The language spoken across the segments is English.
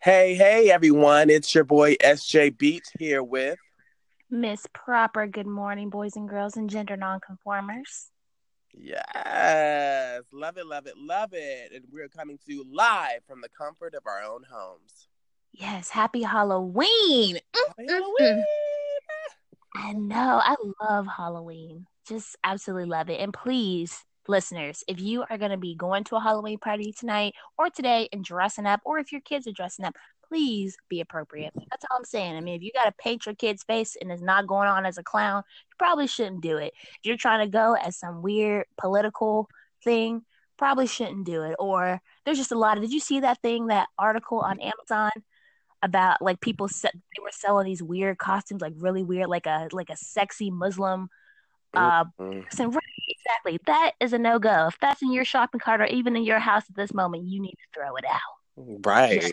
Hey, hey, everyone. It's your boy SJ Beats here with Miss Proper. Good morning, boys and girls and gender nonconformers. Yes. Love it, love it, love it. And we're coming to you live from the comfort of our own homes. Yes, happy Halloween. Mm, happy mm, mm. Halloween. I know. I love Halloween. Just absolutely love it. And please, listeners, if you are going to be going to a Halloween party tonight or today and dressing up, or if your kids are dressing up, please be appropriate. That's all I'm saying. I mean, if you got to paint your kid's face and it's not going on as a clown, you probably shouldn't do it. If you're trying to go as some weird political thing, probably shouldn't do it. Or there's just a lot of. Did you see that thing, that article on Amazon? about like people said they were selling these weird costumes like really weird like a like a sexy muslim uh Mm-hmm. so right, exactly that is a no-go if that's in your shopping cart or even in your house at this moment you need to throw it out Right. Yes.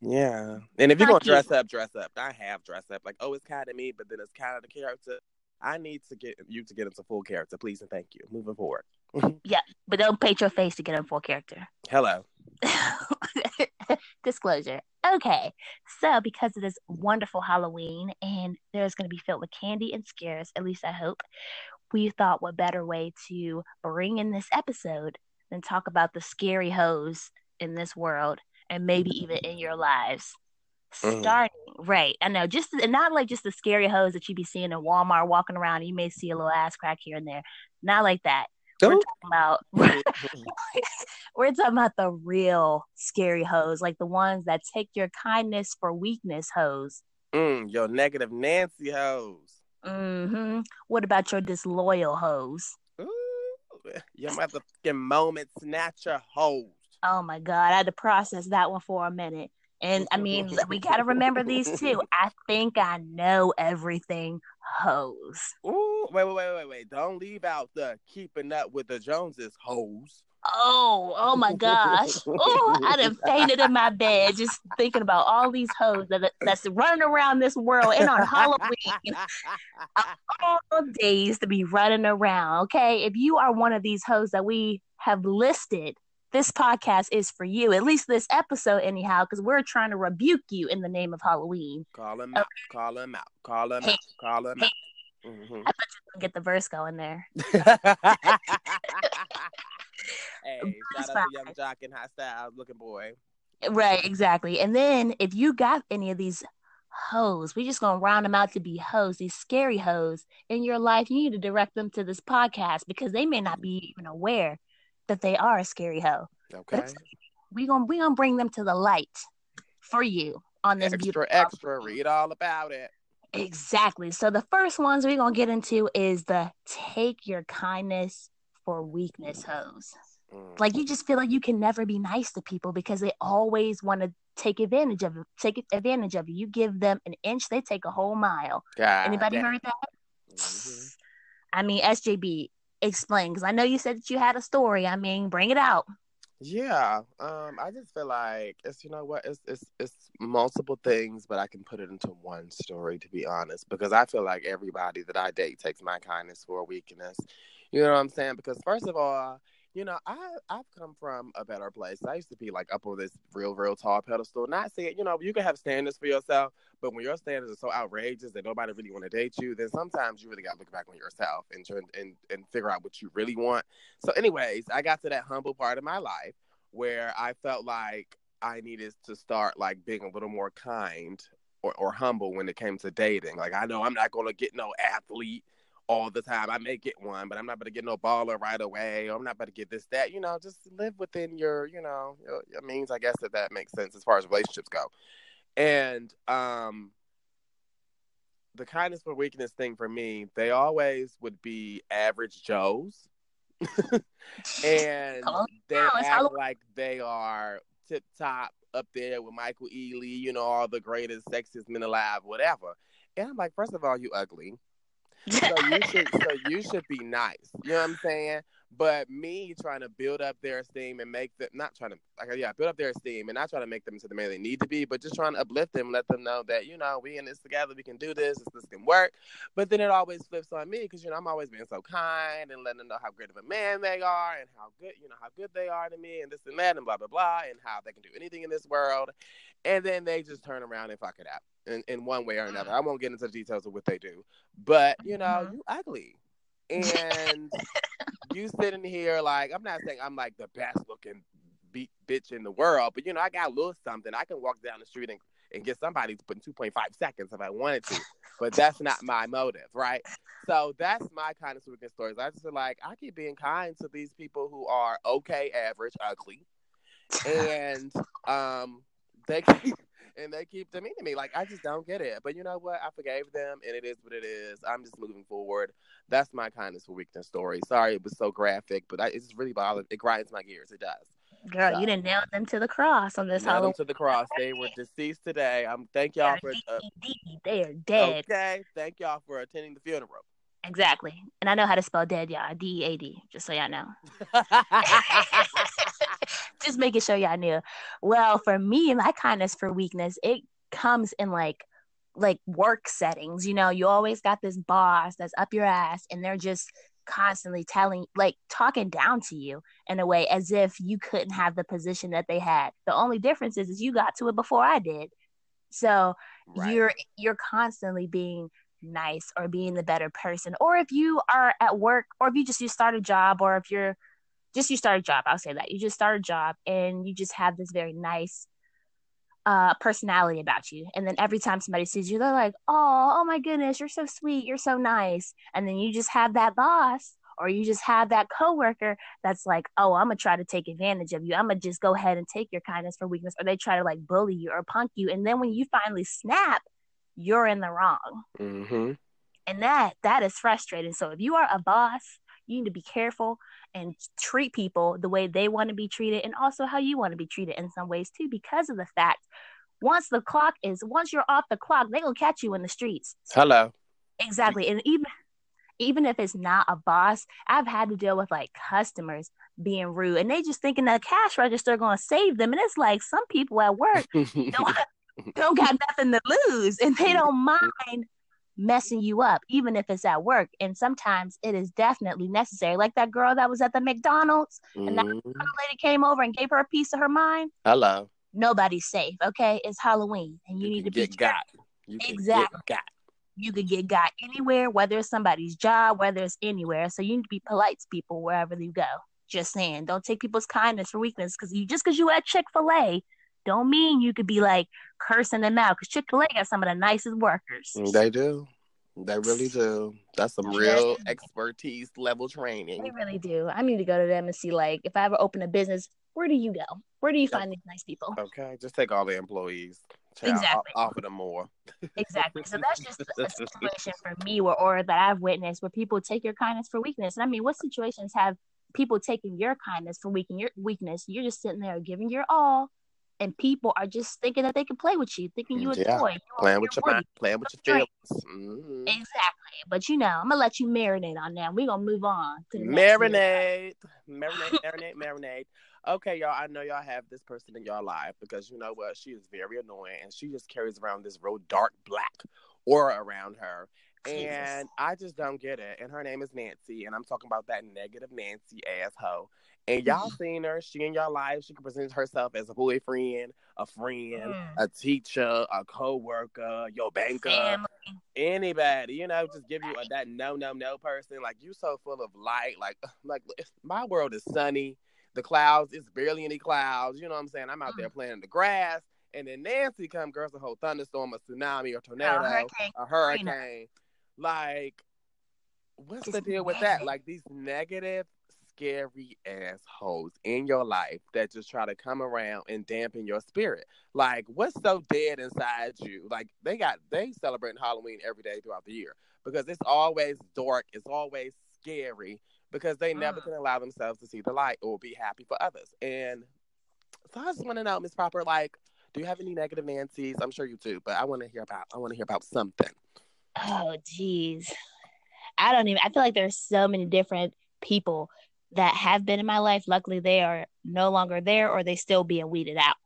Yeah. And if you're going to dress up, dress up. I have dressed up. Like, oh, it's kind of me, but then it's kind of the character. I need to get you to get into full character, please and thank you. Moving forward. Yeah, but don't paint your face to get in full character Hello. disclosure okay so because it is wonderful halloween and there's going to be filled with candy and scares at least i hope we thought what better way to bring in this episode than talk about the scary hoes in this world and maybe even in your lives Mhm. starting right i know just and not like just the scary hoes that you be seeing in walmart walking around you may see a little ass crack here and there not like that we're talking about we're talking about the real scary hoes, like the ones that take your kindness for weakness hoes. mm, your negative Nancy hoes. Hmm What about your disloyal hoes? Ooh, your motherfucking moment snatcher hoes. Oh my god, I had to process that one for a minute. And I mean, we got to remember these too. I think I know everything hoes. Ooh, wait, wait, wait, wait, wait. Don't leave out the keeping up with the Joneses hoes. Oh, oh my gosh. Oh, I done fainted in my bed just thinking about all these hoes that that's running around this world and on Halloween. all days to be running around. Okay. If you are one of these hoes that we have listed, this podcast is for you, at least this episode, anyhow, because we're trying to rebuke you in the name of Halloween. call him out. Call him out. Call him out. Call him out. Mhm. I thought you were gonna get the verse going there. hey, shout out to Yung Joc and Hot Style looking boy. Right, exactly. And then if you got any of these hoes, we just gonna round them out to be hoes, these scary hoes in your life, you need to direct them to this podcast because they may not be even aware that they are a scary hoe. Okay. we gonna we gonna bring them to the light for you on this Extra, beautiful extra. Read all about it. exactly so the first ones we're gonna get into is the take your kindness for weakness hoes Mm. like you just feel like you can never be nice to people because they always want to take advantage of take advantage of you you give them an inch they take a whole mile God anybody damn. heard that Mhm. i mean sjb explain because i know you said that you had a story i mean bring it out Yeah, um, I just feel like it's you know what it's it's it's multiple things, but I can put it into one story to be honest, because I feel like everybody that I date takes my kindness for a weakness. You know what I'm saying? Because first of all, you know I I've come from a better place. I used to be like up on this real real tall pedestal. Not saying you know you can have standards for yourself, but when your standards are so outrageous that nobody really want to date you, then sometimes you really got to look back on yourself and try and and figure out what you really want. So, anyways, I got to that humble part of my life where I felt like I needed to start like being a little more kind or, or humble when it came to dating. Like I know I'm not gonna get no athlete all the time. I may get one, but I'm not gonna get no baller right away. Or I'm not gonna get this, that. You know, just live within your, you know, your, your means. I guess that that makes sense as far as relationships go. And um, the kindness for weakness thing for me, they always would be average Joes. and they it's act like they are tip top up there with Michael Ealy, you know, all the greatest, sexiest men alive, whatever. And I'm like, first of all, you ugly. So you should so you should be nice. You know what I'm saying? But me trying to build up their esteem and make them not trying to like yeah, build up their esteem and not trying to make them into the man they need to be, but just trying to uplift them, let them know that, you know, we in this together, we can do this, this, this can work. But then it always flips on me because you know I'm always being so kind and letting them know how great of a man they are and how good, you know, how good they are to me and this and that and blah blah blah and how they can do anything in this world. And then they just turn around and fuck it up in, in one way or another. I won't get into the details of what they do. But, you know, mm-hmm. you ugly. And you sitting here like I'm not saying I'm like the best looking beat bitch in the world, but you know I got a little something. I can walk down the street and, and get somebody to put in 2.5 seconds if I wanted to, but that's not my motive, right? So that's my kind of speaking stories. I just feel like I keep being kind to these people who are okay, average, ugly, and um they keep and they keep demeaning me. Like I just don't get it. But you know what? I forgave them, and it is what it is. I'm just moving forward. That's my kindness for weakness story. Sorry, it was so graphic, but I, it's really bothered. It grinds my gears. It does. Girl, so, you didn't nail them to the cross on this nailed Halloween. to the cross. They were deceased today. I'm um, thank y'all for. Uh, they are dead. Okay, thank y'all for attending the funeral. Exactly, and I know how to spell dead, y'all. D E A D. Just so y'all know. just making sure y'all knew. Well, for me, my kindness for weakness, it comes in like like work settings. You know, you always got this boss that's up your ass and they're just constantly telling like talking down to you in a way as if you couldn't have the position that they had. The only difference is, is you got to it before I did. So right. you're you're constantly being nice or being the better person. Or if you are at work or if you just you start a job or if you're just you start a job i'll say that. You just start a job and you just have this very nice uh personality about you. And then every time somebody sees you they're like oh oh my goodness you're so sweet you're so nice. And then you just have that boss or you just have that coworker that's like oh i'm gonna try to take advantage of you. I'm gonna just go ahead and take your kindness for weakness. Or they try to like bully you or punk you. And then when you finally snap you're in the wrong. Mm-hmm. and that that is frustrating. So if you are a boss you need to be careful and treat people the way they want to be treated and also how you want to be treated in some ways too because of the fact once the clock is once you're off the clock they will catch you in the streets. Hello. Exactly. And even even if it's not a boss i've had to deal with like customers being rude and they just thinking the cash register going to save them and it's like some people at work don't, don't got nothing to lose and they mm. don't mind messing you up, even if it's at work. And sometimes it is definitely necessary. Like that girl that was at the McDonald's mm-hmm. and that mm-hmm. lady came over and gave her a piece of her mind. Hello. Nobody's safe. Okay. It's Halloween and you, you need to be got. You exactly. got. You could get got anywhere, whether it's somebody's job, whether it's anywhere. So you need to be polite to people wherever you go. Just saying, don't take people's kindness for weakness because you just because you at Chick Fil A don't mean you could be like cursing them out because Chick Fil A got some of the nicest workers. Mm, they do. They really do. That's some real expertise level training. They really do. I need to go to them and see, like, if I ever open a business, where do you go? Where do you find these nice people? Okay, just take all the employees. Child, exactly. Offer them more. exactly. So that's just a situation for me, or or that I've witnessed, where people take your kindness for weakness. And I mean, what situations have people taking your kindness for weakening your weakness? You're just sitting there giving your all, and people are just thinking that they can play with you, thinking you a yeah. toy. playing with your mind, playing with your feelings. Mm-hmm. Exactly. But you know, I'm gonna let you marinate on that. We're gonna move on to marinate, marinate, marinate, marinate. Okay, y'all. I know y'all have this person in y'all life because you know what? She is very annoying and she just carries around this real dark black aura around her. And I just don't get it. And her name is Nancy, and I'm talking about that negative Nancy asshole. And y'all seen her. She in y'all life. She can present herself as a boyfriend, a friend, mm. a teacher, a co-worker, your banker, Family. anybody. You know, just give you a, that no, no, no person. Like you so full of light. Like, like my world is sunny. The clouds, it's barely any clouds. You know what I'm saying? I'm out mm. there playing in the grass. And then Nancy come, girls, a whole thunderstorm, a tsunami, or tornado, a hurricane. A hurricane. Like, what's the deal with that? Like these negative scary assholes in your life that just try to come around and dampen your spirit. Like, what's so dead inside you? Like, they got they celebrating Halloween every day throughout the year because it's always dark, it's always scary because they never mm. can allow themselves to see the light or be happy for others. And so I just want to know, Miss Proper, like, do you have any negative Nancy's? I'm sure you do, but I want to hear about I want to hear about something. Oh, geez. I don't even. I feel like there's so many different people that have been in my life, luckily they are no longer there or they still being weeded out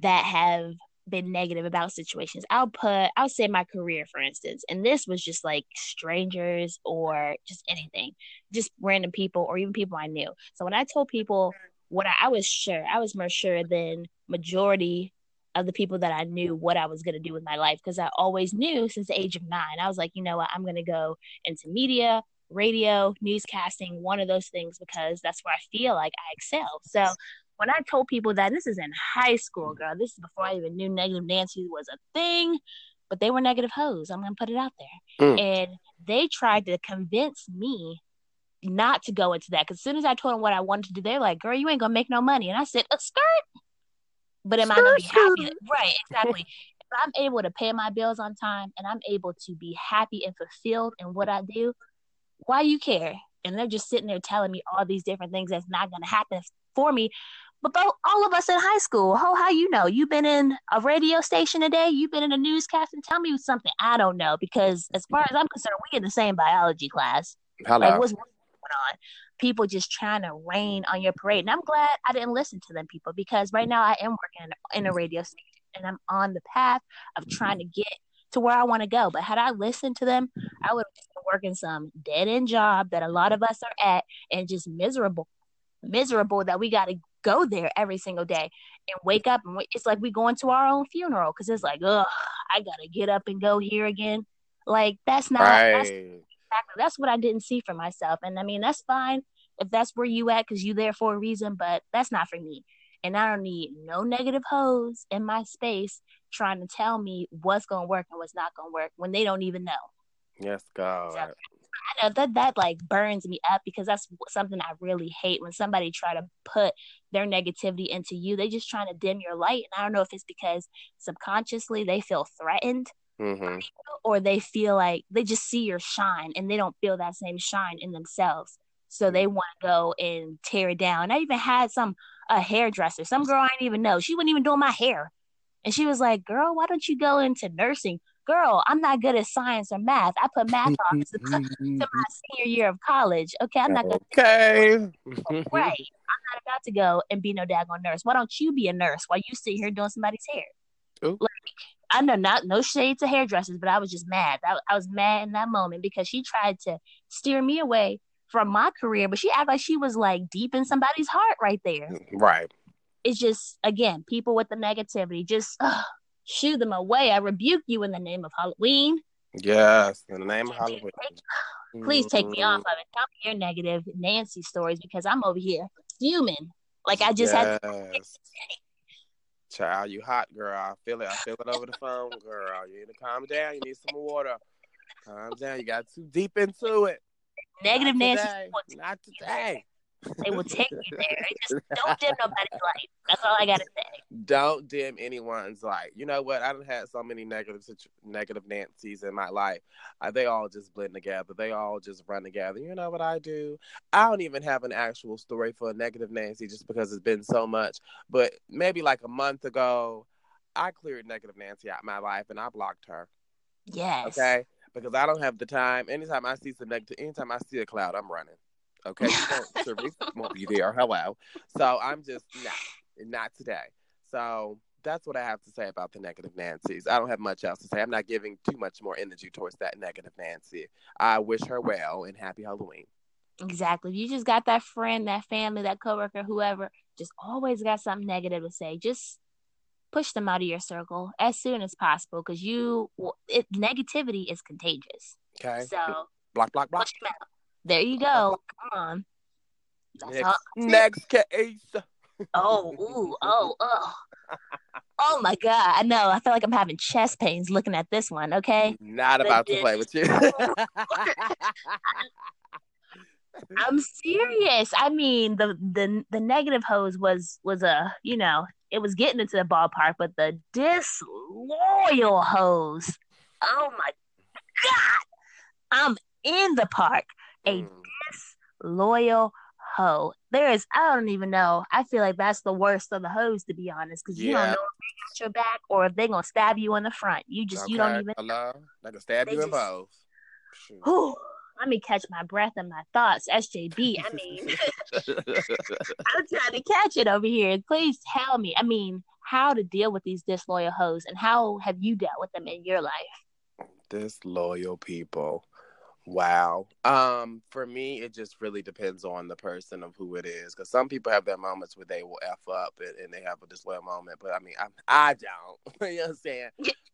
that have been negative about situations. I'll put, I'll say my career, for instance, and this was just like strangers or just anything, just random people or even people I knew. So when I told people what I, I was sure, I was more sure than majority of the people that I knew what I was going to do with my life because I always knew since the age of nine. I was like, you know what, I'm going to go into media, radio, newscasting, one of those things because that's where I feel like I excel. So when I told people that this is in high school, girl, this is before I even knew negative Nancy was a thing, but they were negative hoes. I'm gonna put it out there. Mm. And they tried to convince me not to go into that. Cause as soon as I told them what I wanted to do, they're like, girl, you ain't gonna make no money. And I said, a skirt. But am skirt, I gonna be happy? Right, exactly. if I'm able to pay my bills on time and I'm able to be happy and fulfilled in what I do, why you care? And they're just sitting there telling me all these different things that's not gonna happen for me but both, all of us in high school, oh, how you know? You've been in a radio station today. You've been in a newscast, and tell me something I don't know. Because as far as I'm concerned, we in the same biology class. Hello. Like, what's going on? People just trying to rain on your parade, and I'm glad I didn't listen to them people because right now I am working in a radio station, and I'm on the path of trying to get to where I want to go. But had I listened to them, I would have been working some dead end job that a lot of us are at, and just miserable miserable that we got to go there every single day and wake up and it's like we going to our own funeral because it's like, ugh, I gotta get up and go here again. Like that's not right. that's, exactly that's what I didn't see for myself. And I mean that's fine if that's where you at because you there for a reason, but that's not for me. And I don't need no negative hoes in my space trying to tell me what's gonna work and what's not gonna work when they don't even know. Yes, God. So, I know that that like burns me up because that's something I really hate when somebody try to put their negativity into you. They just trying to dim your light, and I don't know if it's because subconsciously they feel threatened, mm-hmm. or they feel like they just see your shine and they don't feel that same shine in themselves, so they mm-hmm. want to go and tear it down. I even had some a hairdresser, some girl I didn't even know. She wasn't even doing my hair, and she was like, "Girl, why don't you go into nursing?" girl, I'm not good at science or math. I put math on to, to mm-hmm. my senior year of college. Okay, I'm not good. Okay. right. I'm not about to go and be no daggone nurse. Why don't you be a nurse while you sit here doing somebody's hair? Ooh. Like, I know not no shade to hairdressers, but I was just mad. I, I was mad in that moment because she tried to steer me away from my career, but she acted like she was like deep in somebody's heart right there. Right. It's just again, people with the negativity, just ugh, shoo them away. I rebuke you in the name of Halloween. Yes, in the name of Halloween. Please take me off mm-hmm. of it. Tell me your negative Nancy stories because I'm over here fuming. Like I just yes. had. To- Child, you hot, girl. I feel it. I feel it over the phone, girl. You need to calm down. You need some water. Calm down. You got too deep into it. Negative Not Nancy. Today. Not today. They will take you there. Just don't dim nobody's light. That's all I gotta say. Don't dim anyone's light. You know what? I've had so many negative negative Nancy's in my life. Uh, they all just blend together. They all just run together. You know what I do? I don't even have an actual story for a negative Nancy just because it's been so much. But maybe like a month ago, I cleared negative Nancy out my life and I blocked her. Yes. Okay. Because I don't have the time. Anytime I see some negative, anytime I see a cloud, I'm running. Okay, you won't be there. Hello. So I'm just not, not today. So that's what I have to say about the negative Nancy's. I don't have much else to say. I'm not giving too much more energy towards that negative Nancy. I wish her well and happy Halloween. Exactly. You just got that friend, that family, that coworker, whoever, just always got something negative to say. Just push them out of your circle as soon as possible because you, it, negativity is contagious. Okay. So block, block, block. There you go. Come on. next, next case. Oh, ooh, oh, oh. Oh my god! I know. I feel like I'm having chest pains looking at this one. Okay. Not about to play with you. I'm serious. I mean, the the the negative hoes was was a you know it was getting into the ballpark, but the disloyal hoes. Oh my god! I'm in the park a mm. disloyal hoe. There is, I don't even know. I feel like that's the worst of the hoes, to be honest, because you don't know if they got your back or if they're gonna stab you in the front. You just, okay. you don't even. Hello, they can stab they you in both. Whew, let me catch my breath and my thoughts. SJB, I mean, I'm trying to catch it over here. Please tell me, I mean, how to deal with these disloyal hoes and how have you dealt with them in your life? Disloyal people. Wow. Um, for me, it just really depends on the person of who it is. Because some people have their moments where they will f up and, and they have a disloyal moment. But I mean, I, I don't. you know what I'm saying?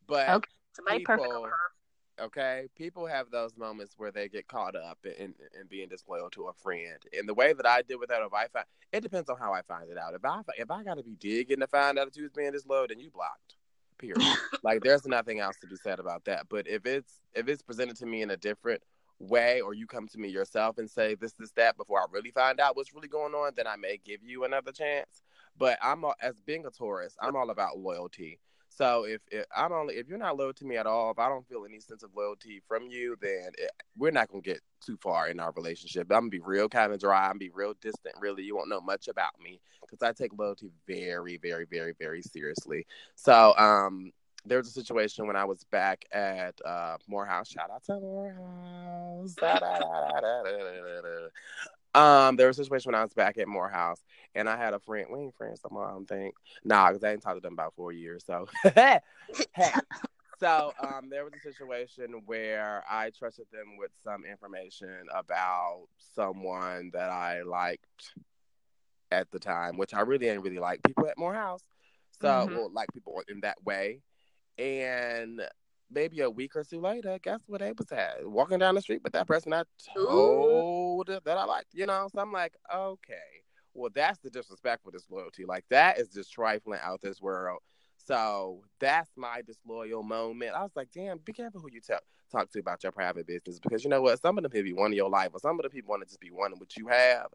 But okay. Somebody people, perfect. okay, people have those moments where they get caught up in, in, in being disloyal to a friend. And the way that I deal with that, if I find it depends on how I find it out. If I if I got to be digging to find out that you was being disloyal, then you blocked. Period. like there's nothing else to be said about that. But if it's if it's presented to me in a different way or you come to me yourself and say this this that before i really find out what's really going on then i may give you another chance. But i'm as being a Taurus i'm all about loyalty. So if, if i'm only if you're not loyal to me at all if i don't feel any sense of loyalty from you then it, we're not to get too far in our relationship. I'm to be real kind of dry i'm to be real distant really. You won't know much about me because i take loyalty very very very very seriously. So um there was a situation when I was back at uh, Morehouse. Shout out to Morehouse. um, there was a situation when I was back at Morehouse, and I had a friend. We ain't friends no more, I don't think. Nah, because I ain't talked to them about four years. So, so um, there was a situation where I trusted them with some information about someone that I liked at the time, which I really didn't really like people at Morehouse. So, mm-hmm. well, like people in that way. And maybe a week or two later, guess what they was at? Walking down the street with that person I told Ooh. that I liked, you know? So I'm like, okay, well, that's the disrespectful disloyalty. Like, that is just trifling out this world. So that's my disloyal moment. I was like, damn, be careful who you tell, talk to about your private business because you know what? Some of them people want your life, or some of the people want to just be wanting what you have.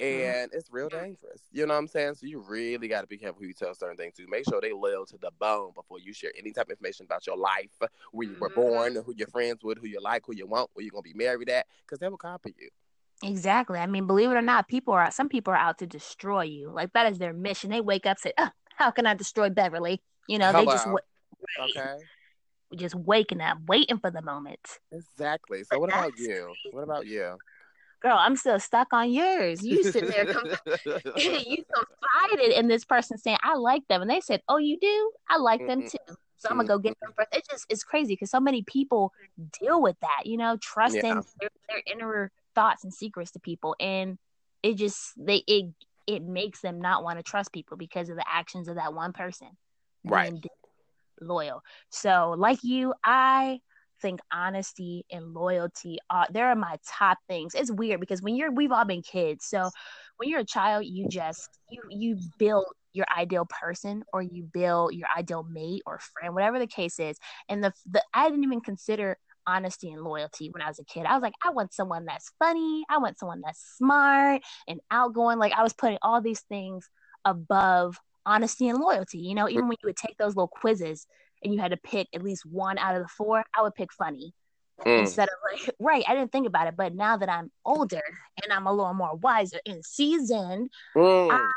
Mm-hmm. and it's real dangerous. You know what I'm saying? So you really got to be careful who you tell certain things to. Make sure they loyal to the bone before you share any type of information about your life, where you were mm-hmm. born, who you're friends with, who you like, who you want, where you're gonna be married at, because they will copy you. Exactly. I mean, believe it or not, people are some people are out to destroy you. Like that is their mission. They wake up say, oh, "How can I destroy Beverly?" You know, Hello. they just okay. Just waking up, waiting for the moment. Exactly. So, but what about you? What about you? girl, I'm still stuck on yours. You sitting there, you confided in this person saying, I like them. And they said, Oh, you do? I like them too. So I'm gonna go get them first. It's just it's crazy because so many people deal with that, you know, trusting yeah. their, their inner thoughts and secrets to people. And it just they it it makes them not want to trust people because of the actions of that one person. Right. Loyal. So like you, I think honesty and loyalty are there are my top things. It's weird because when you're we've all been kids. So when you're a child, you just you you build your ideal person or you build your ideal mate or friend, whatever the case is. And the the I didn't even consider honesty and loyalty when I was a kid. I was like, I want someone that's funny. I want someone that's smart and outgoing. Like I was putting all these things above honesty and loyalty. You know, even when you would take those little quizzes and you had to pick at least one out of the four, I would pick funny. Mm. Instead of like, right, I didn't think about it, but now that I'm older and I'm a little more wiser and seasoned, mm. I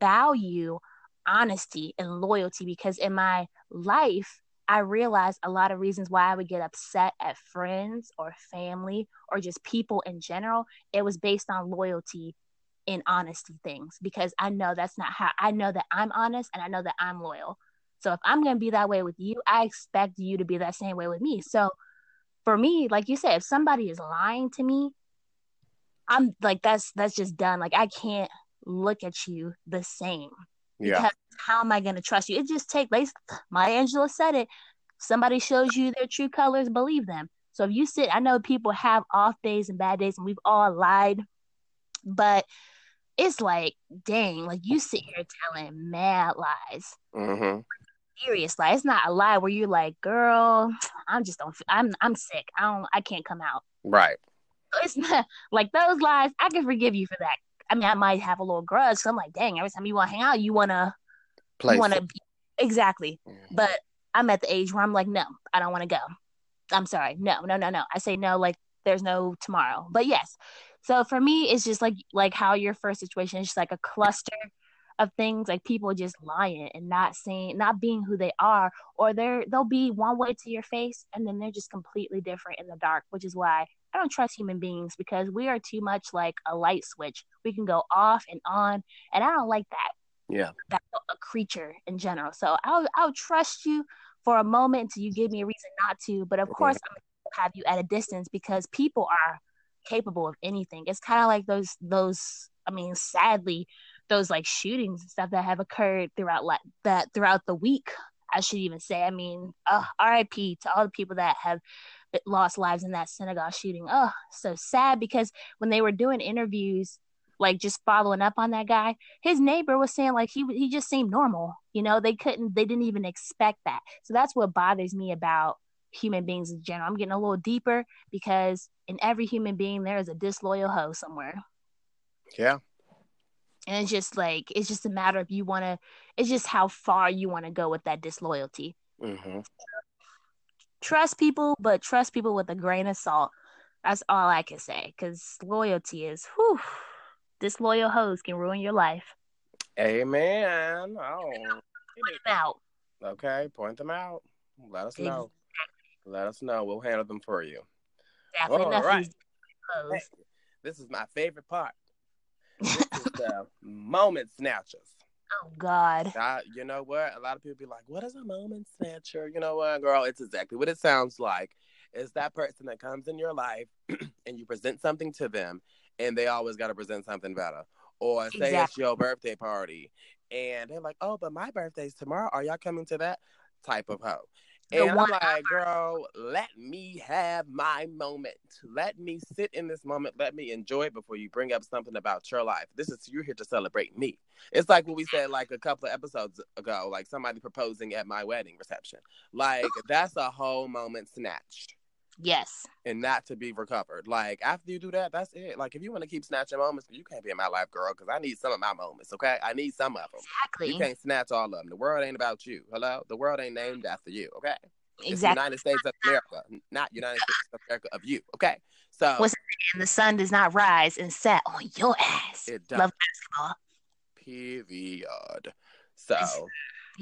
value honesty and loyalty because in my life, I realized a lot of reasons why I would get upset at friends or family or just people in general. It was based on loyalty and honesty things because I know that's not how I know that I'm honest and I know that I'm loyal. So if I'm going to be that way with you, I expect you to be that same way with me. So for me, like you said, if somebody is lying to me, I'm like that's that's just done. Like I can't look at you the same. Yeah. Because how am I going to trust you? It just takes. Like Maya Angelou said it. Somebody shows you their true colors, believe them. So if you sit, I know people have off days and bad days, and we've all lied, but it's like, dang, like you sit here telling mad lies. Mm-hmm serious lie. It's not a lie where you're like, girl, I'm just don't. I'm I'm sick. I don't. I can't come out. Right. It's not like those lies. I can forgive you for that. I mean, I might have a little grudge. So I'm like, dang. Every time you want to hang out, you wanna, Play you wanna, be, exactly. Mm-hmm. But I'm at the age where I'm like, no, I don't want to go. I'm sorry. No, no, no, no. I say no. Like there's no tomorrow. But yes. So for me, it's just like like how your first situation is just like a cluster of things like people just lying and not saying not being who they are or they're they'll be one way to your face and then they're just completely different in the dark which is why i don't trust human beings because we are too much like a light switch. We can go off and on and i don't like that. Yeah. A creature in general. So i'll i'll trust you for a moment until you give me a reason not to but of course i'm gonna have you at a distance because people are capable of anything it's kind of like those those i mean sadly those like shootings and stuff that have occurred throughout like that throughout the week. I should even say. I mean, uh, R.I.P. to all the people that have lost lives in that synagogue shooting. Oh, so sad because when they were doing interviews, like just following up on that guy, his neighbor was saying like he he just seemed normal. You know, they couldn't, they didn't even expect that. So that's what bothers me about human beings in general. I'm getting a little deeper because in every human being there is a disloyal hoe somewhere. Yeah, and it's just like it's just a matter of you want to it's just how far you want to go with that disloyalty. Mm-hmm. trust people but trust people with a grain of salt. That's all i can say because loyalty is whew disloyal hoes can ruin your life. Amen. Oh point them out. Okay point them out. Let us know let us know we'll handle them for you Definitely all right hey, this is my favorite part this is the moment snatchers. Oh God. I, you know what? A lot of people be like, "What is a moment snatcher?" You know what, girl? It's exactly what it sounds like. It's that person that comes in your life and you present something to them, and they always got to present something better. Or say exactly. it's your birthday party, and they're like, "Oh, but my birthday's tomorrow. Are y'all coming to that?" Type of hoe. And I'm like, girl, let me have my moment. Let me sit in this moment. Let me enjoy it before you bring up something about your life. This is you're here to celebrate me. It's like what we said like a couple of episodes ago, like somebody proposing at my wedding reception. Like that's a whole moment snatched. Yes. And not to be recovered. Like after you do that, that's it. Like if you want to keep snatching moments, you can't be in my life, girl, because I need some of my moments. Okay, I need some of them. Exactly. You can't snatch all of them. The world ain't about you. Hello, the world ain't named after you. Okay. Exactly. It's United States of America, not United States of America of you. Okay. So What's and the sun does not rise and set on your ass. It does. Love basketball. Period. So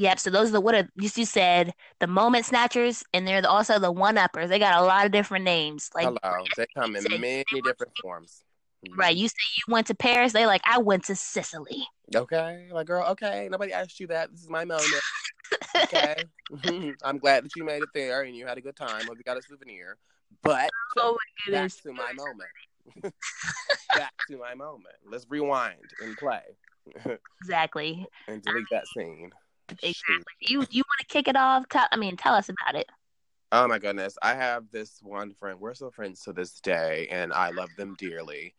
Yep. So those are the what are, you said the moment snatchers, and they're also the one uppers. They got a lot of different names. Like hello, they come in many different forms. Mm-hmm. Right. You say you went to Paris. They like I went to Sicily. Okay. Like girl. Okay. Nobody asked you that. This is my moment. okay. Mm-hmm, I'm glad that you made it there and you had a good time. Hope you got a souvenir. But oh my goodness. back to my moment. back to my moment. Let's rewind and play. exactly. and delete that scene. Exactly. You you want to kick it off? Tell, I mean, tell us about it. Oh my goodness. I have this one friend. We're still friends to this day, and I love them dearly.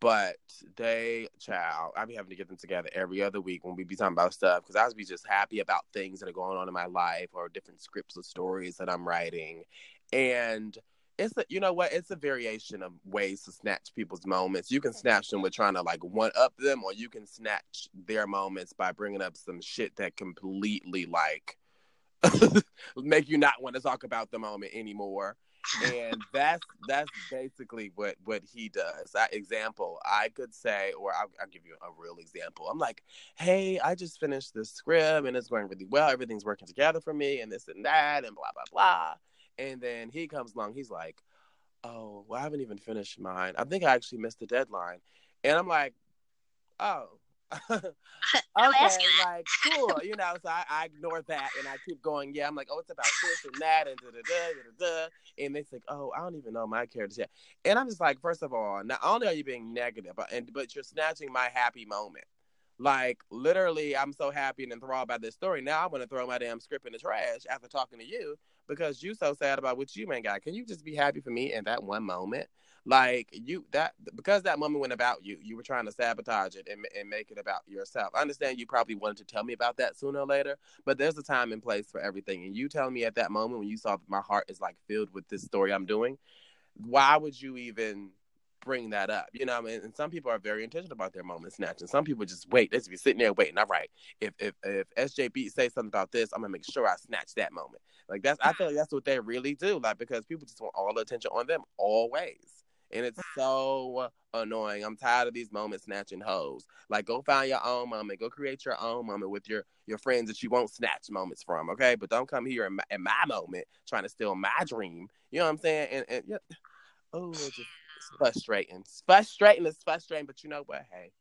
But they, child, I be having to get them together every other week when we be talking about stuff because I was be just happy about things that are going on in my life or different scripts or stories that I'm writing. And it's a, you know what? It's a variation of ways to snatch people's moments. You can snatch them with trying to like one up them, or you can snatch their moments by bringing up some shit that completely like make you not want to talk about the moment anymore. and that's that's basically what what he does. That example, I could say, or I'll, I'll, give you a real example. I'm like, hey, I just finished this script and it's going really well. Everything's working together for me, and this and that, and blah blah blah. And then he comes along. He's like, oh, well, I haven't even finished mine. I think I actually missed the deadline. And I'm like, oh, okay, like cool, you know. So I, I, ignore that and I keep going. Yeah, I'm like, oh, it's about this and that and da da da da da. And they say, oh, I don't even know my characters yet. And I'm just like, first of all, not only are you being negative, but and but you're snatching my happy moment. Like literally, I'm so happy and enthralled by this story. Now I want to throw my damn script in the trash after talking to you because you so sad about what you ain't got. Can you just be happy for me in that one moment? Like you that because that moment went about you, you were trying to sabotage it and, and make it about yourself. I understand you probably wanted to tell me about that sooner or later, but there's a time and place for everything. And you telling me at that moment when you saw that my heart is like filled with this story I'm doing, why would you even bring that up. You know, I mean, and some people are very intentional about their moment snatching. Some people just wait. They just be sitting there waiting. All right, if if if SJB say something about this, I'm gonna make sure I snatch that moment. Like that's I feel like that's what they really do. Like because people just want all the attention on them always. And it's mm. so annoying. I'm tired of these moment snatching hoes. Like go find your own moment. Go create your own moment with your your friends that you won't snatch moments from, okay? But don't come here in my, in my moment trying to steal my dream. You know what I'm saying? And and yeah. Oh, it's, just, it's frustrating. It's frustrating. It's frustrating. But you know what? Hey,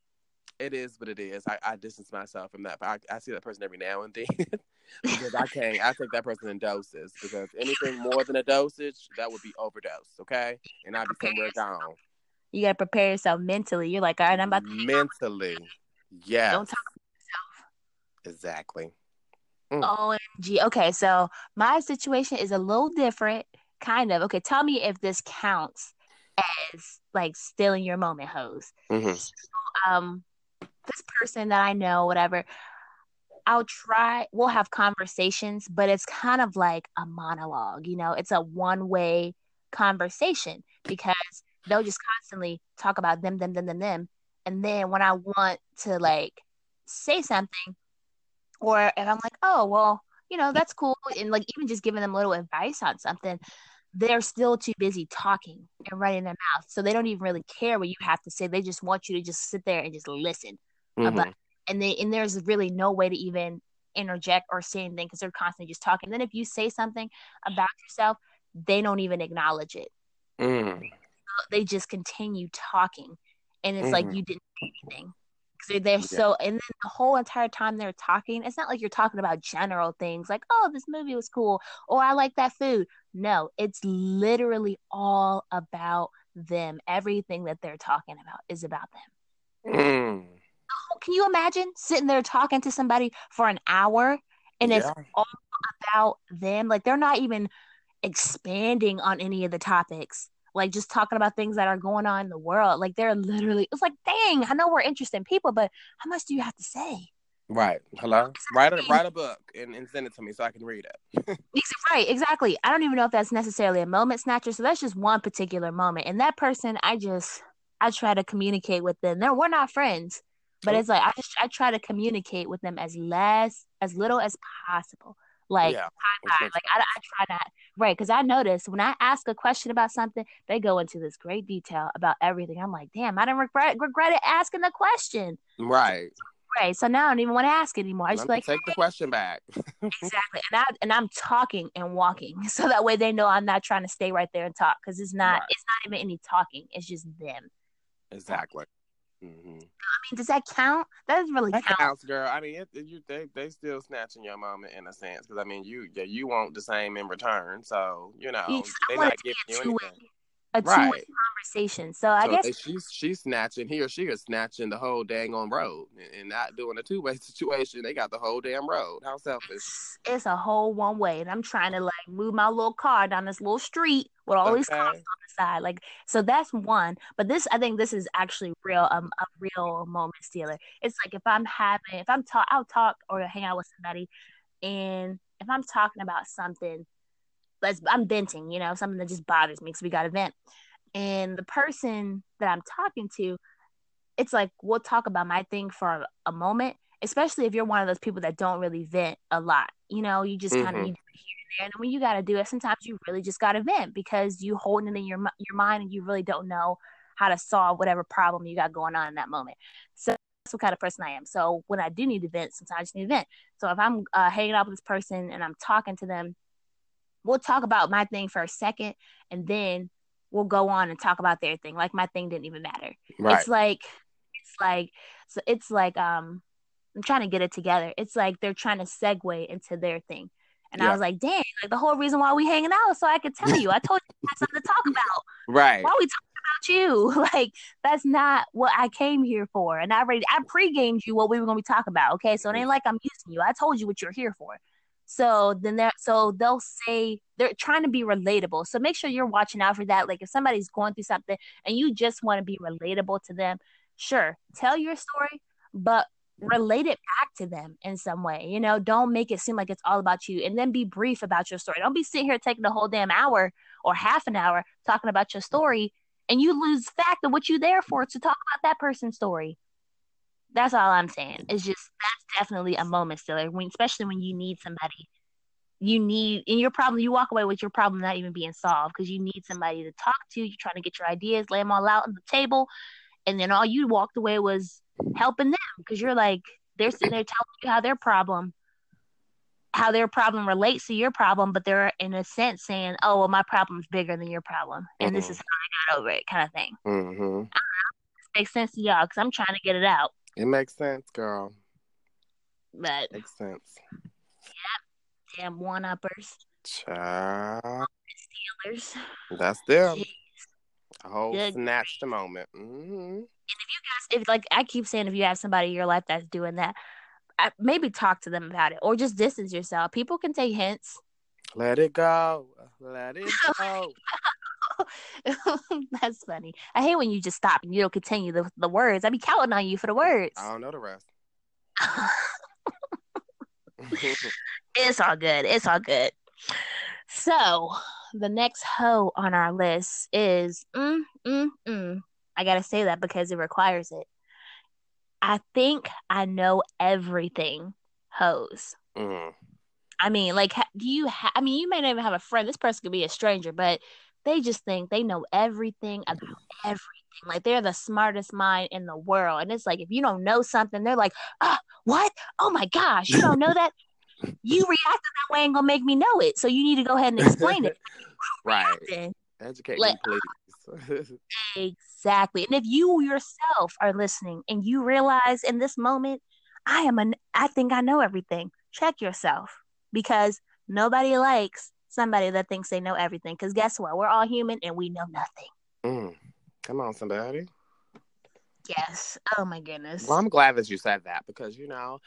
it is what it is. I, I distance myself from that. I, I see that person every now and then because I can't. I take that person in doses because anything more than a dosage, that would be overdose. Okay, and I'd be somewhere gone. You gotta prepare yourself mentally. You're like, all right, I'm about to mentally. Yeah. Don't talk about yourself. Exactly. Mm. OMG. Okay, so my situation is a little different, kind of. Okay, tell me if this counts as like stealing your moment, hoes. Mm-hmm. So, um, this person that I know, whatever, I'll try, we'll have conversations, but it's kind of like a monologue, you know, it's a one way conversation because they'll just constantly talk about them, them, them, them, them. And then when I want to like say something, or if I'm like, oh, well, you know, that's cool. And like even just giving them a little advice on something, they're still too busy talking and running their mouth. So they don't even really care what you have to say. They just want you to just sit there and just listen mm-hmm. about and they and there's really no way to even interject or say anything because they're constantly just talking. And then if you say something about yourself, they don't even acknowledge it. Mm. They just continue talking, and it's mm. like you didn't say anything. Because they're, they're yeah. so, and then the whole entire time they're talking, it's not like you're talking about general things like, oh, this movie was cool, or I like that food. No, it's literally all about them. Everything that they're talking about is about them. Mm can you imagine sitting there talking to somebody for an hour and yeah. it's all about them? Like they're not even expanding on any of the topics. Like just talking about things that are going on in the world. Like they're literally it's like, dang, I know we're interesting people, but how much do you have to say? Right. Hello. Write a write a book and, and send it to me so I can read it. right. Exactly. I don't even know if that's necessarily a moment snatcher. So that's just one particular moment. And that person, I just I try to communicate with them. They're, we're not friends, but it's like I just I try to communicate with them as less as little as possible. Like yeah, like I, I try not right because I notice when I ask a question about something, they go into this great detail about everything. I'm like, damn, I didn't regret regret it asking the question. Right. Right. So now I don't even want to ask anymore. I just like take the question back. exactly. And I and I'm talking and walking. So that way they know I'm not trying to stay right there and talk because it's not right. it's not even any talking. It's just them. Exactly. Mm-hmm. I mean, does that count? That doesn't really that count. counts, girl. I mean, it, it, you, they they still snatching your moment in a sense because I mean, you yeah, you want the same in return, so you know they not giving you anything a two-way right. conversation. So I so guess she's she's snatching he or she is snatching the whole dang on road and, and not doing a two-way situation. They got the whole damn road. How selfish! It's, it's a whole one way, and I'm trying to like move my little car down this little street with all okay. these cars on side. Like so, that's one. But this, I think, this is actually real um a real moment stealer. It's like if I'm having if I'm talk I'll talk or hang out with somebody, and if I'm talking about something let's I'm venting, you know, something that just bothers me because we got to vent. And the person that I'm talking to, it's like we'll talk about my thing for a, moment, especially if you're one of those people that don't really vent a lot. You know, you just mm-hmm. kind of here and there. And when you got to do it, sometimes you really just got to vent because you holding it in your your mind and you really don't know how to solve whatever problem you got going on in that moment. So that's what kind of person I am. So when I do need to vent, sometimes I just need to vent. So if I'm uh, hanging out with this person and I'm talking to them we'll talk about my thing for a second and then we'll go on and talk about their thing. Like my thing didn't even matter. Right. It's like it's like so it's like um I'm trying to get it together. It's like they're trying to segue into their thing. And yeah. I was like, dang, like the whole reason why we hanging out so I could tell you. I told you I had something to talk about. Right. Why we talking about you? Like that's not what I came here for. And I already I pre-gamed you what we were gonna be talking about. Okay. So it ain't like I'm using you. I told you what you're here for. So then they're so they'll say they're trying to be relatable. So make sure you're watching out for that. Like if somebody's going through something and you just want to be relatable to them, sure, tell your story, but relate it back to them in some way. You know, don't make it seem like it's all about you and then be brief about your story. Don't be sitting here taking the whole damn hour or half an hour talking about your story and you lose fact of what you're there for to talk about that person's story. That's all I'm saying. It's just that's definitely a moment stealer when especially when you need somebody you need in your problem you walk away with your problem not even being solved because you need somebody to talk to you're trying to get your ideas lay them all out on the table and then all you walked away was helping them because you're like they're sitting there telling you how their problem how their problem relates to your problem but they're in a sense saying oh well my problem's bigger than your problem and mm-hmm. this is how i got over it kind of thing mm-hmm. makes sense to y'all because i'm trying to get it out it makes sense girl but makes sense yep damn one uppers. Child. Stealers. That's them. Jeez. A whole Good snatched moment. Mm-hmm. And if you guys, if like I keep saying, if you have somebody in your life that's doing that, I, maybe talk to them about it or just distance yourself. People can take hints. Let it go. Let it go. That's funny. I hate when you just stop and you don't continue the, the words. I be counting on you for the words. I don't know the rest. it's all good. It's all good. So the next hoe on our list is mm, mm, mm. I gotta say that because it requires it. I think I know everything hoes. Mm. I mean, like, do you? Ha- I mean, you may not even have a friend. This person could be a stranger, but they just think they know everything about everything. Like they're the smartest mind in the world. And it's like if you don't know something, they're like, ah, what? Oh my gosh, you don't know that? You reacted that way ain't gonna make me know it. So you need to go ahead and explain it. right. Educate like, me, please. exactly. And if you yourself are listening and you realize in this moment, I am an I think I know everything. Check yourself because nobody likes somebody that thinks they know everything. Because guess what? We're all human and we know nothing. Mm. Come on, somebody. Yes. Oh my goodness. Well, I'm glad that you said that because you know,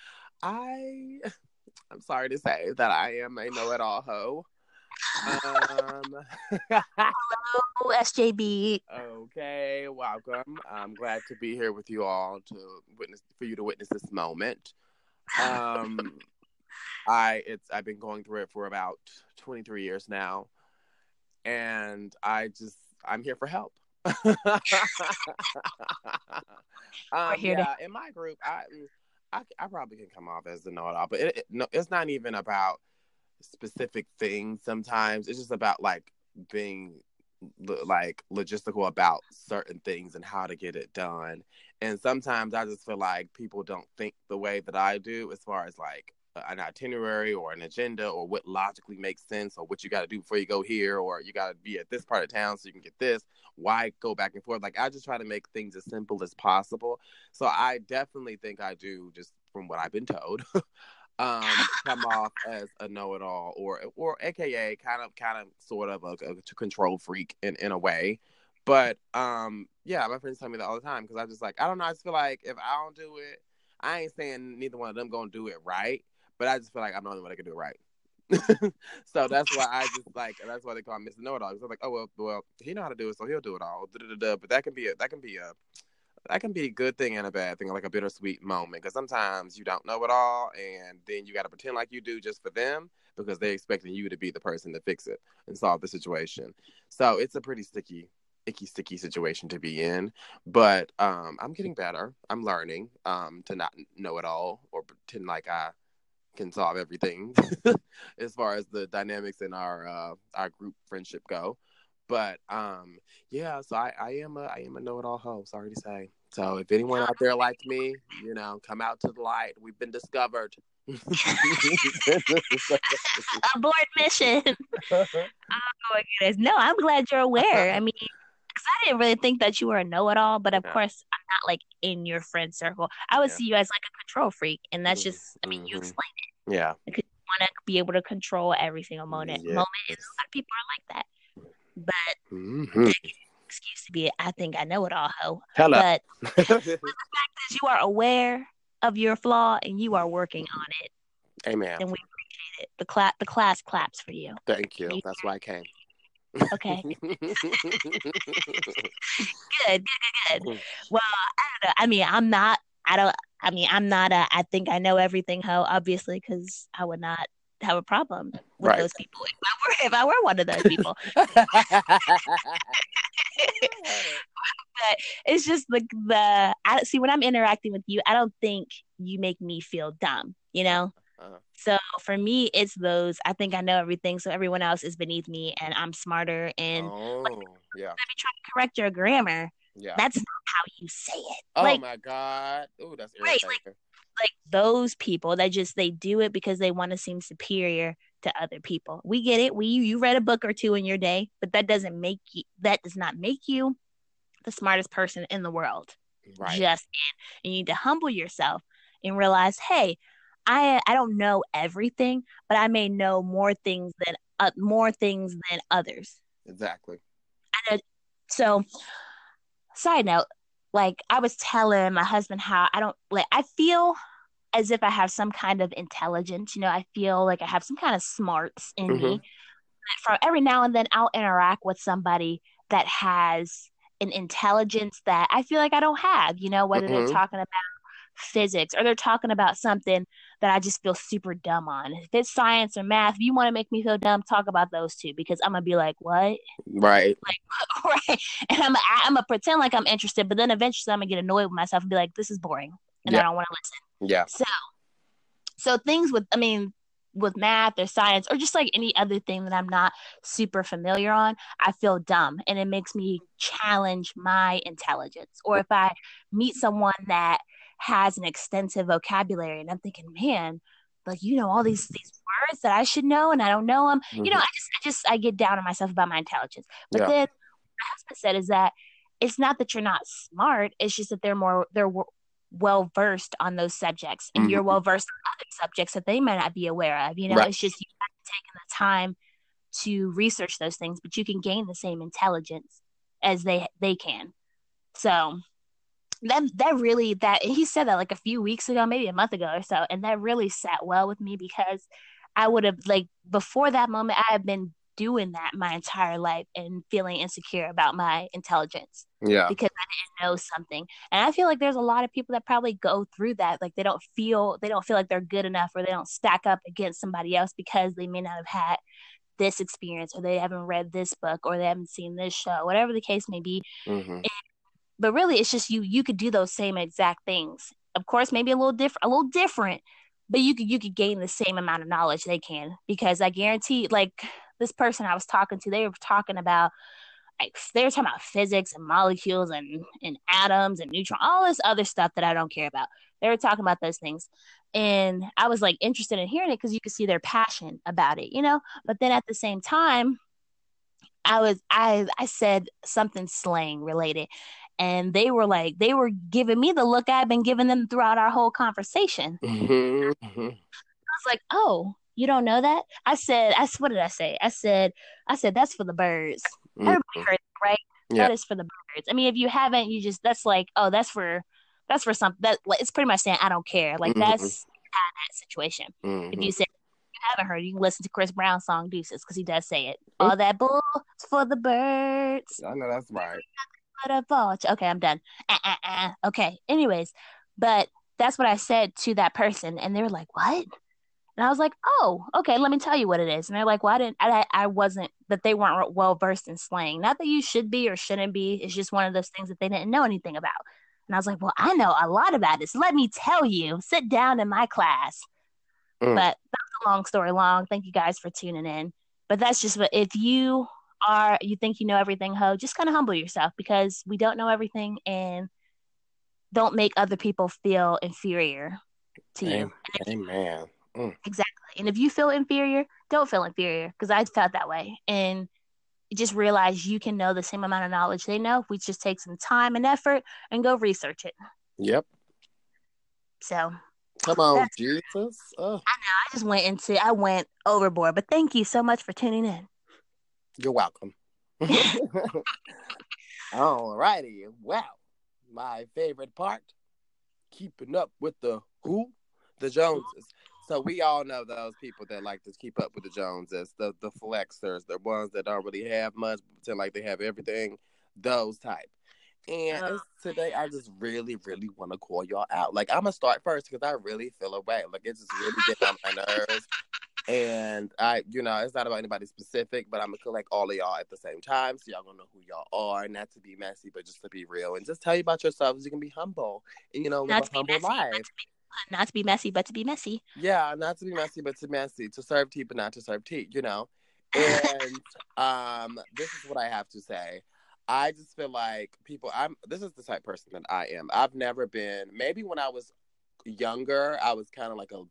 I I'm sorry to say that I am a know-it-all hoe. Um, Hello, SJB. Okay, welcome. I'm glad to be here with you all to witness for you to witness this moment. Um, I it's I've been going through it for about 23 years now, and I just I'm here for help. um, yeah, in my group, I I, I probably can come off as a know-it-all, but it, it, no, it's not even about specific things. Sometimes it's just about like being like logistical about certain things and how to get it done. And sometimes I just feel like people don't think the way that I do as far as like an itinerary or an agenda or what logically makes sense or what you got to do before you go here or you got to be at this part of town so you can get this. Why go back and forth? Like i just try to make things as simple as possible. So i definitely think i do just from what i've been told um come off as a know-it-all or or aka kind of kind of sort of a, a control freak in in a way. But um yeah my friends tell me that all the time because i just like i don't know i just feel like if i don't do it i ain't saying neither one of them gonna do it right but I just feel like I'm the only one that can do it right. so that's why I just like that's why they call him Mr. Know It All. I'm like, oh well, well, he know how to do it, so he'll do it all. Da-da-da-da. But that can be a that can be a that can be a good thing and a bad thing, like a bittersweet moment. Because sometimes you don't know it all, and then you got to pretend like you do just for them because they're expecting you to be the person to fix it and solve the situation. So it's a pretty sticky, icky, sticky situation to be in. But um, I'm getting better. I'm learning um, to not know it all or pretend like I can solve everything as far as the dynamics in our uh, our group friendship go. But um, yeah, so I, I am a I am a know it all hoe. Sorry to say. So if anyone out there like me, you know, come out to the light. We've been discovered. Abort mission. oh my goodness! No, I'm glad you're aware. I mean, because I didn't really think that you were a know-it-all, but of yeah. course, I'm not like in your friend circle. I would yeah. see you as like a control freak, and that's mm-hmm. just, I mean, you mm-hmm. explained it. Yeah. Because you want to be able to control every single moment. Moment, and a lot of people are like that. But mm-hmm. excuse to be, I think I know it all, ho. Hello. But the fact is, you are aware of your flaw and you are working on it. Amen. And we appreciate it. The class, the class claps for you. Thank you. That's why I came. Okay. good, good, good, good. Well, I don't know. I mean, I'm not. I don't. I mean, I'm not a. I think I know everything. How obviously, because I would not have a problem with right. those people if I were if I were one of those people. but it's just like the. I see when I'm interacting with you. I don't think you make me feel dumb. You know. Uh-huh. So for me, it's those. I think I know everything, so everyone else is beneath me, and I'm smarter. And oh, yeah, let me try to correct your grammar. yeah. That's not how you say it. oh like, my god. Oh, that's Right, like- like those people that just they do it because they want to seem superior to other people. We get it. We you read a book or two in your day, but that doesn't make you. That does not make you the smartest person in the world. right. just. You need to humble yourself and realize, hey, I I don't know everything, but I may know more things than uh, more things than others. Exactly. So, side note, like I was telling my husband how I don't like I feel as if I have some kind of intelligence. You know, I feel like I have some kind of smarts in me. Mhm. But From every now and then, I'll interact with somebody that has an intelligence that I feel like I don't have. You know, whether Mhm. they're talking about physics or they're talking about something that I just feel super dumb on. If it's science or math, if you want to make me feel dumb, talk about those two because I'm gonna be like, what? Right. right? And I'm I'm gonna pretend like I'm interested, but then eventually I'm gonna get annoyed with myself and be like, this is boring, and I don't want to listen. Yeah. So, so things with, I mean, with math or science or just like any other thing that I'm not super familiar on, I feel dumb, and it makes me challenge my intelligence. Or if I meet someone that has an extensive vocabulary, and I'm thinking, man. Like you know all these these words that I should know and I don't know them. You know, I just I just I get down on myself about my intelligence. But Yeah. then my husband said is that it's not that you're not smart. It's just that they're more they're well versed on those subjects, and you're Mhm. well versed on other subjects that they might not be aware of. You know, Right. it's just you haven't taken the time to research those things, but you can gain the same intelligence as they they can. So that that really that he said that like a few weeks ago, maybe a month ago or so, and that really sat well with me because I would have like before that moment I have been doing that my entire life and feeling insecure about my intelligence Yeah. because I didn't know something. And I feel like there's a lot of people that probably go through that. Like they don't feel they don't feel like they're good enough or they don't stack up against somebody else because they may not have had this experience or they haven't read this book or they haven't seen this show, whatever the case may be. hmm But really it's just you you could do those same exact things. Of course, maybe a little different a little different, but you could you could gain the same amount of knowledge they can because I guarantee like this person I was talking to, they were talking about like they were talking about physics and molecules and and atoms and neutron, all this other stuff that I don't care about. They were talking about those things, and I was like interested in hearing it because you could see their passion about it, you know. But then at the same time, I was I I said something slang related, and they were like they were giving me the look I've been giving them throughout our whole conversation. hmm I was like, oh. You don't know that? I said, I what did I say? I said, I said that's for the birds. Everybody heard that, right? Yeah. That is for the birds. I mean, if you haven't, you just that's like, oh, that's for that's for something that it's pretty much saying I don't care. Like Mhm. that's kind of that situation. If you said you haven't heard, you can listen to Chris Brown's song Deuces because he does say it. Oh. All that bull for the birds. I know that's right. A vulture. Okay, I'm done. Uh, uh, uh. Okay. Anyways, but that's what I said to that person, and they were like, "What?" And I was like, "Oh, okay. Let me tell you what it is." And they're like, "Well, I didn't. I, I wasn't. That they weren't well versed in slang. Not that you should be or shouldn't be. It's just one of those things that they didn't know anything about." And I was like, "Well, I know a lot about this. Let me tell you. Sit down in my class." Mm. But that's a long story long. Thank you guys for tuning in. But that's just what if you are you think you know everything, ho, just kind of humble yourself because we don't know everything and don't make other people feel inferior to you. Amen. Mm. Exactly. And if you feel inferior, don't feel inferior because I felt that way. And just realize you can know the same amount of knowledge they know if we just take some time and effort and go research it. Yep. So Come on, Jesus. Oh, I know. I just went into I went overboard. But thank you so much for tuning in. You're welcome. All righty. Well, my favorite part, keeping up with the who? The Joneses. So we all know those people that like to keep up with the Joneses, the the flexers, the ones that don't really have much, but pretend like they have everything, those type. And Oh, today, I just really, really want to call y'all out. Like I'm gonna start first because I really feel away. Like it's just really getting on my nerves. And I, you know, it's not about anybody specific, but I'm gonna collect all of y'all at the same time, so y'all gonna know who y'all are. Not to be messy, but just to be real and just tell you about yourselves. You can be humble and you know live Not a to be humble messy, life. not to be messy, but to be messy. Yeah, not to be messy, but to messy. To serve tea, but not to serve tea. You know. And um, this is what I have to say. I just feel like people. I'm. This is the type person that I am. I've never been. Maybe when I was younger, I was kind of like a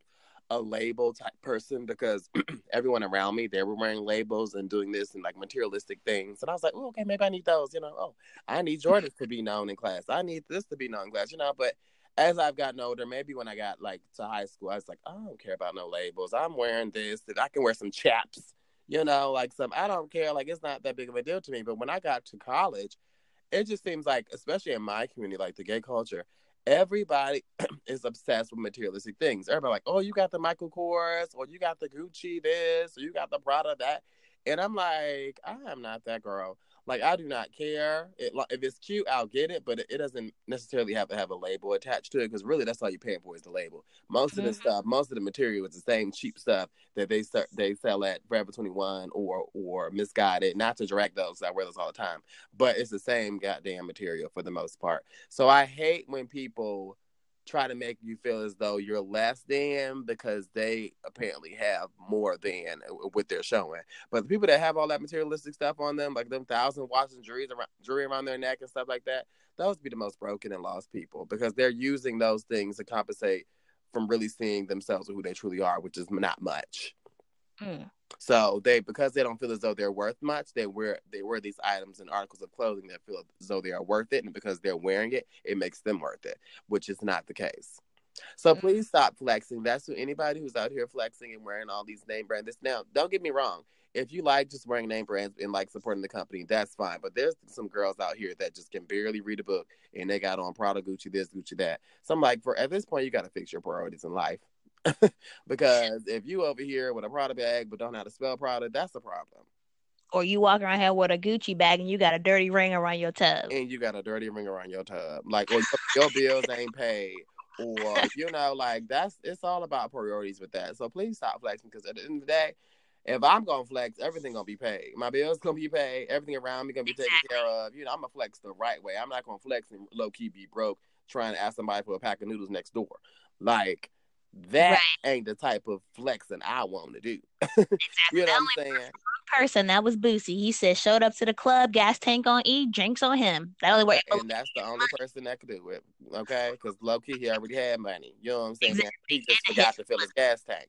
a label type person because everyone around me they were wearing labels and doing this and like materialistic things. And i was like oh okay maybe i need those you know oh i need jordans to be known in class. I need this to be known in class you know but as i've gotten older maybe when i got like to high school i was like i don't care about no labels. I'm wearing this that i can wear some chaps you know like some i don't care. Like it's not that big of a deal to me. But when i got to college it just seems like especially in my community like the gay culture everybody is obsessed with materialistic things. Everybody like, oh, you got the Michael Kors, or you got the Gucci this, or you got the Prada that, and I'm like, I am not that girl. Like I do not care. It, if it's cute, I'll get it, but it, it, doesn't necessarily have to have a label attached to it because really that's all you're paying for is the label. Most mm-hmm. of the stuff, most of the material is the same cheap stuff that they they sell at Forever 21 or or Missguided. Not to direct those, I wear those all the time, but it's the same goddamn material for the most part. So I hate when people try to make you feel as though you're less than because they apparently have more than what they're showing. But the people that have all that materialistic stuff on them, like them thousand watches and jewelry around, jewelry around their neck and stuff like that, those be the most broken and lost people because they're using those things to compensate from really seeing themselves or who they truly are, which is not much. Mm. So they because they don't feel as though they're worth much, they wear they wear these items and articles of clothing that feel as though they are worth it, and because they're wearing it, it makes them worth it, which is not the case. So please stop flexing. That's to anybody who's out here flexing and wearing all these name brands. Now, don't get me wrong. If you like just wearing name brands and like supporting the company, that's fine. But there's some girls out here that just can barely read a book and they got on Prada, Gucci, this, Gucci, that. So I'm like, for at this point, you got to fix your priorities in life. because if you over here with a Prada bag but don't know how to spell Prada, that's a problem. Or you walk around here with a Gucci bag and you got a dirty ring around your tub. And you got a dirty ring around your tub. Like, or your, your bills ain't paid. Or, you know, like that's it's all about priorities with that. So please stop flexing because at the end of the day, if I'm gonna flex, everything gonna be paid. My bills gonna be paid. Everything around me gonna be taken care of. You know, I'm gonna flex the right way. I'm not gonna flex and low key be broke trying to ask somebody for a pack of noodles next door. Like that right. ain't the type of flexing I want to do. exactly. you know what I'm saying? Person that was Boosie. He said showed up to the club, gas tank on E, drinks on him. That only way. And that's the only person that could do it. Okay, because low key he already had money. You know what I'm saying? Exactly. He just forgot to fill his gas tank.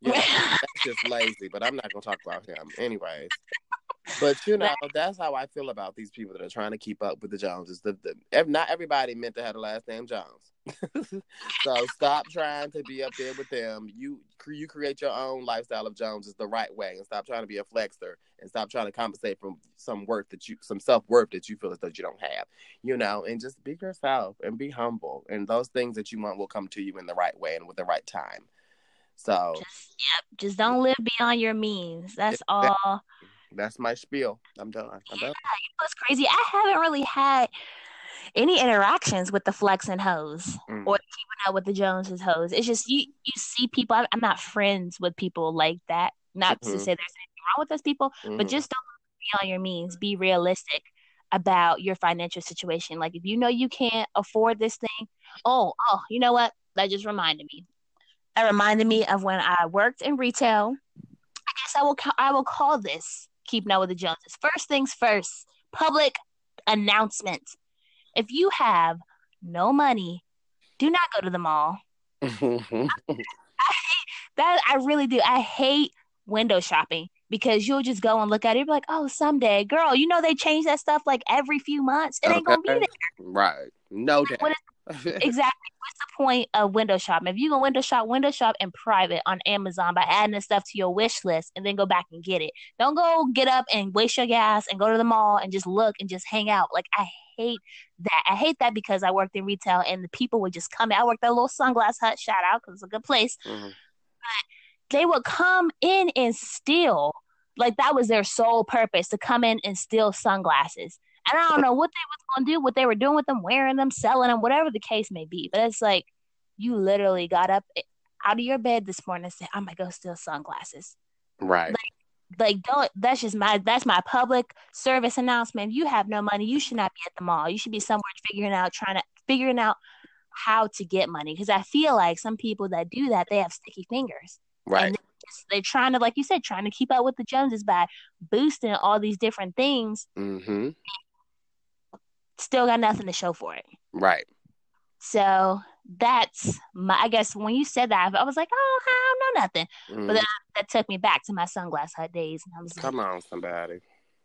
You know, that's just lazy. But I'm not gonna talk about him, anyways. But you know, that's how I feel about these people that are trying to keep up with the Joneses. The, the not everybody meant to have the last name Jones. so stop trying to be up there with them. You you create your own lifestyle of Jones is the right way, and stop trying to be a flexer and stop trying to compensate from some worth that you some self worth that you feel as though you don't have. You know, and just be yourself and be humble, and those things that you want will come to you in the right way and with the right time. So just, yep, just don't live beyond your means. That's all that's my spiel. I'm done. I'm yeah, done. You know what's crazy? I haven't really had any interactions with the Flex and Hoes mm. or keeping up with the Joneses Hoes. It's just you you see people. I'm not friends with people like that. Not mm-hmm. to say there's anything wrong with those people, mm-hmm. but just don't be on your means. Be realistic about your financial situation. Like if you know you can't afford this thing, oh oh, you know what? That just reminded me. That reminded me of when I worked in retail. I guess I will I will call this keeping up with the Joneses. First things first, public announcement. If you have no money, do not go to the mall. I, I that I really do. I hate window shopping because you'll just go and look at it. You're like, oh, someday, girl, you know they change that stuff like every few months. It ain't gonna be there. Right. No doubt. exactly. What's the point of window shopping? If you go window shop, window shop in private on Amazon by adding the stuff to your wish list and then go back and get it. Don't go get up and waste your gas and go to the mall and just look and just hang out. Like I hate that. I hate that because I worked in retail and the people would just come. In. I worked at a little sunglass hut. Shout out because it's a good place. Mm-hmm. But they would come in and steal. Like that was their sole purpose to come in and steal sunglasses. And I don't know what they was gonna do, what they were doing with them, wearing them, selling them, whatever the case may be. But it's like you literally got up out of your bed this morning and said, "I'm gonna go steal sunglasses." Right. Like, like don't. That's just my. That's my public service announcement. If you have no money, you should not be at the mall. You should be somewhere figuring out, trying to figuring out how to get money because I feel like some people that do that they have sticky fingers. Right. And they're trying to, like you said, trying to keep up with the Joneses by boosting all these different things. Mm-hmm. Still got nothing to show for it. Right. So that's my. I guess when you said that, I was like, oh, I don't know nothing. Mhm. But then that took me back to my sunglass hut days, and I was like, Come on, somebody.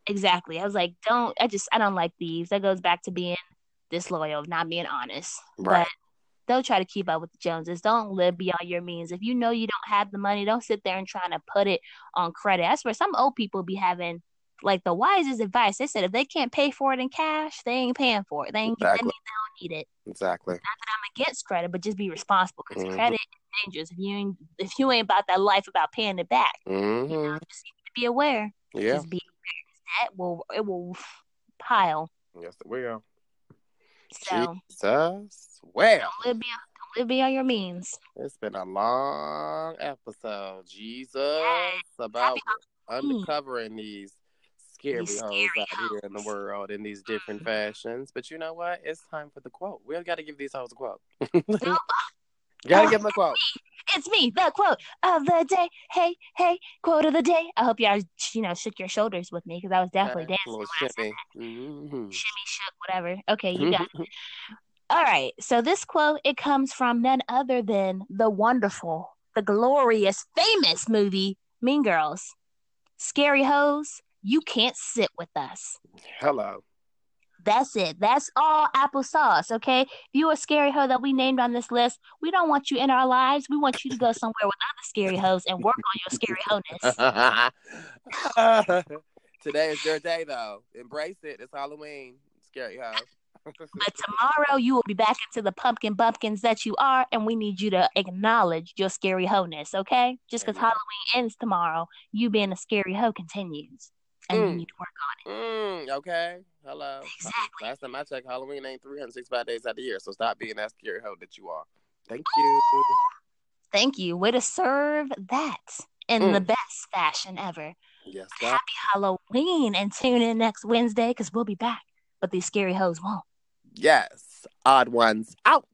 exactly. I was like, don't. I just, I don't like thieves. That goes back to being disloyal, not being honest. Right. But don't try to keep up with the Joneses. Don't live beyond your means. If you know you don't have the money, don't sit there and trying to put it on credit. That's where some old people be having like the wisest advice. They said if they can't pay for it in cash, they ain't paying for it. They ain't Exactly. they don't need it. Exactly. Not that I'm against credit, but just be responsible because Mhm. credit is dangerous. If you ain't if you ain't about that life about paying it back, you Mm-hmm. know, just need to be aware. Yeah. Just be aware. That will it will pile. Yes, it will. So Jesus. Well, don't live beyond don't live beyond your means. it's been a long episode. Jesus. Yes. About uncovering these scary These hoes scary out here in the world in these different Mhm. fashions. But you know what? It's time for the quote. We got to give these hoes a quote. No, Gotta give them a quote. it's me, the quote of the day. Hey, hey, quote of the day. I hope y'all, you know, shook your shoulders with me because I was definitely Okay, dancing. little when I said shimmy. Mhm. shimmy shook whatever okay you got it. all right so this quote it comes from none other than the wonderful the glorious famous movie mean girls scary hoes you can't sit with us Hello. that's it that's all applesauce okay if you a scary hoe that we named on this list we don't want you in our lives we want you to go somewhere with other scary hoes and work on your scary honess Today is your day, though. Embrace it. It's Halloween. Scary house. But tomorrow you will be back into the pumpkin bumpkins that you are, and we need you to acknowledge your scary hoe-ness, okay? Just because Halloween ends tomorrow, you being a scary hoe continues. And you Mm. need to work on Mm, okay. Hello. Exactly. Last time I checked, Halloween ain't 365 days out of the year, so stop being that scary hoe that you are. Thank you. it. Thank you. Way to serve that in Mm. the best fashion ever. Yes. Happy Halloween and tune in next Wednesday because we'll be back. But these scary hoes won't. Yes. Odd ones out.